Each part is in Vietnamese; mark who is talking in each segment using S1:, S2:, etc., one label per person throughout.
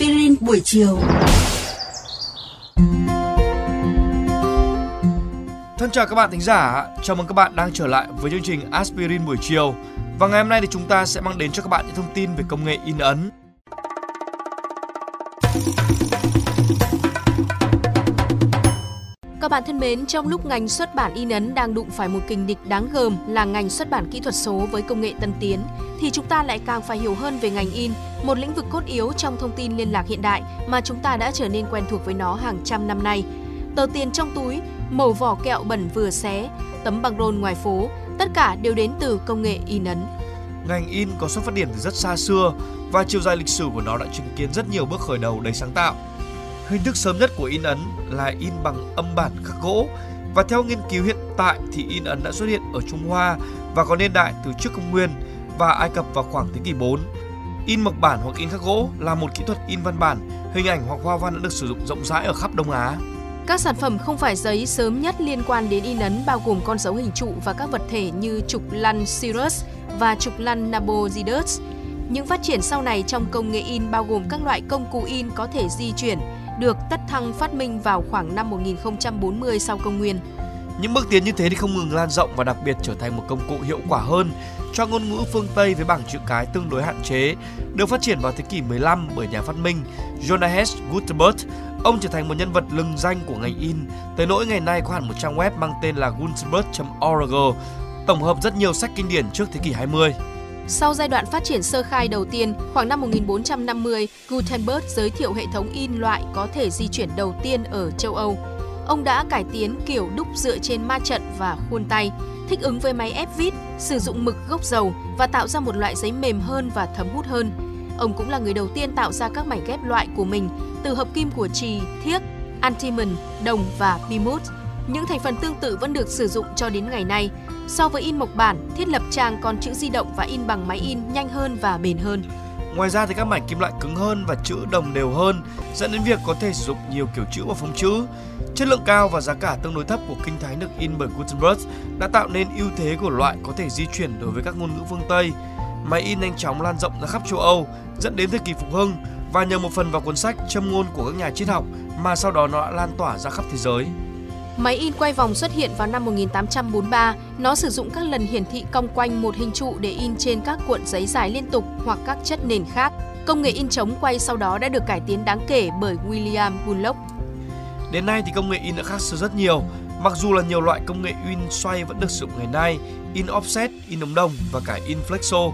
S1: Aspirin buổi chiều.
S2: Thân chào các bạn thính giả, chào mừng các bạn đang trở lại với chương trình Aspirin buổi chiều. Và ngày hôm nay thì chúng ta sẽ mang đến cho các bạn những thông tin về công nghệ in ấn.
S3: Các bạn thân mến, trong lúc ngành xuất bản in ấn đang đụng phải một kình địch đáng gờm là ngành xuất bản kỹ thuật số với công nghệ tân tiến, thì chúng ta lại càng phải hiểu hơn về ngành in, một lĩnh vực cốt yếu trong thông tin liên lạc hiện đại mà chúng ta đã trở nên quen thuộc với nó hàng trăm năm nay. Tờ tiền trong túi, màu vỏ kẹo bẩn vừa xé, tấm băng rôn ngoài phố, tất cả đều đến từ công nghệ in ấn.
S2: Ngành in có xuất phát điểm từ rất xa xưa và chiều dài lịch sử của nó đã chứng kiến rất nhiều bước khởi đầu đầy sáng tạo. Hình thức sớm nhất của in ấn là in bằng âm bản khắc gỗ và theo nghiên cứu hiện tại thì in ấn đã xuất hiện ở Trung Hoa và có niên đại từ trước công nguyên và Ai Cập vào khoảng thế kỷ 4. In mộc bản hoặc in khắc gỗ là một kỹ thuật in văn bản, hình ảnh hoặc hoa văn đã được sử dụng rộng rãi ở khắp Đông Á.
S3: Các sản phẩm không phải giấy sớm nhất liên quan đến in ấn bao gồm con dấu hình trụ và các vật thể như trục lăn Cirrus và trục lăn Nabonidus. Những phát triển sau này trong công nghệ in bao gồm các loại công cụ in có thể di chuyển, được tất thăng phát minh vào khoảng năm 1040 sau công nguyên.
S2: Những bước tiến như thế thì không ngừng lan rộng và đặc biệt trở thành một công cụ hiệu quả hơn cho ngôn ngữ phương Tây với bảng chữ cái tương đối hạn chế, được phát triển vào thế kỷ 15 bởi nhà phát minh Johannes Gutenberg. Ông trở thành một nhân vật lừng danh của ngành in, tới nỗi ngày nay có hẳn một trang web mang tên là gutenberg.org, tổng hợp rất nhiều sách kinh điển trước thế kỷ 20.
S3: Sau giai đoạn phát triển sơ khai đầu tiên, khoảng năm 1450, Gutenberg giới thiệu hệ thống in loại có thể di chuyển đầu tiên ở châu Âu. Ông đã cải tiến kiểu đúc dựa trên ma trận và khuôn tay, thích ứng với máy ép vít, sử dụng mực gốc dầu và tạo ra một loại giấy mềm hơn và thấm hút hơn. Ông cũng là người đầu tiên tạo ra các mảnh ghép loại của mình từ hợp kim của trì, thiếc, antimon, đồng và bimut. Những thành phần tương tự vẫn được sử dụng cho đến ngày nay. So với in mộc bản, thiết lập trang còn chữ di động và in bằng máy in nhanh hơn và bền hơn.
S2: Ngoài ra thì các mảnh kim loại cứng hơn và chữ đồng đều hơn, dẫn đến việc có thể sử dụng nhiều kiểu chữ và phông chữ. Chất lượng cao và giá cả tương đối thấp của kinh thánh được in bởi Gutenberg đã tạo nên ưu thế của loại có thể di chuyển đối với các ngôn ngữ phương Tây. Máy in nhanh chóng lan rộng ra khắp châu Âu, dẫn đến thời kỳ phục hưng và nhờ một phần vào cuốn sách châm ngôn của các nhà triết học mà sau đó nó đã lan tỏa ra khắp thế giới.
S3: Máy in quay vòng xuất hiện vào năm 1843. Nó sử dụng các lần hiển thị cong quanh một hình trụ để in trên các cuộn giấy dài liên tục hoặc các chất nền khác. Công nghệ in chống quay sau đó đã được cải tiến đáng kể bởi William Bullock.
S2: Đến nay thì công nghệ in đã khác xưa rất nhiều. Mặc dù là nhiều loại công nghệ in xoay vẫn được sử dụng ngày nay, in offset, in ống đồng và cả in flexo.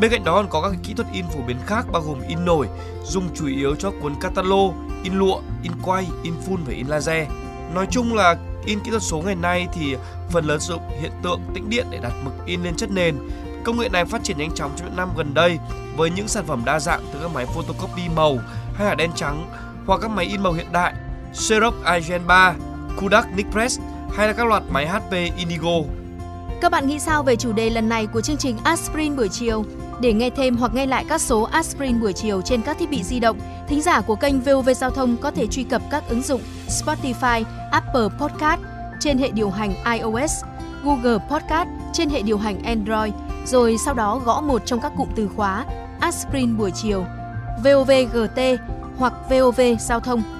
S2: Bên cạnh đó còn có các kỹ thuật in phổ biến khác bao gồm in nổi, dùng chủ yếu cho cuốn catalog, in lụa, in quay, in phun và in laser. Nói chung là in kỹ thuật số ngày nay thì phần lớn sử dụng hiện tượng tĩnh điện để đặt mực in lên chất nền. Công nghệ này phát triển nhanh chóng trong những năm gần đây với những sản phẩm đa dạng từ các máy photocopy màu hay là đen trắng hoặc các máy in màu hiện đại Xerox iGen 3, Kodak Nickpress hay là các loạt máy HP Indigo.
S3: Các bạn nghĩ sao về chủ đề lần này của chương trình Aspirin buổi chiều? Để nghe thêm hoặc nghe lại các số Aspirin buổi chiều trên các thiết bị di động, thính giả của kênh VOV Giao thông có thể truy cập các ứng dụng Spotify, Apple Podcast trên hệ điều hành iOS, Google Podcast trên hệ điều hành Android, rồi sau đó gõ một trong các cụm từ khóa Aspirin buổi chiều, VOVGT hoặc VOV Giao thông.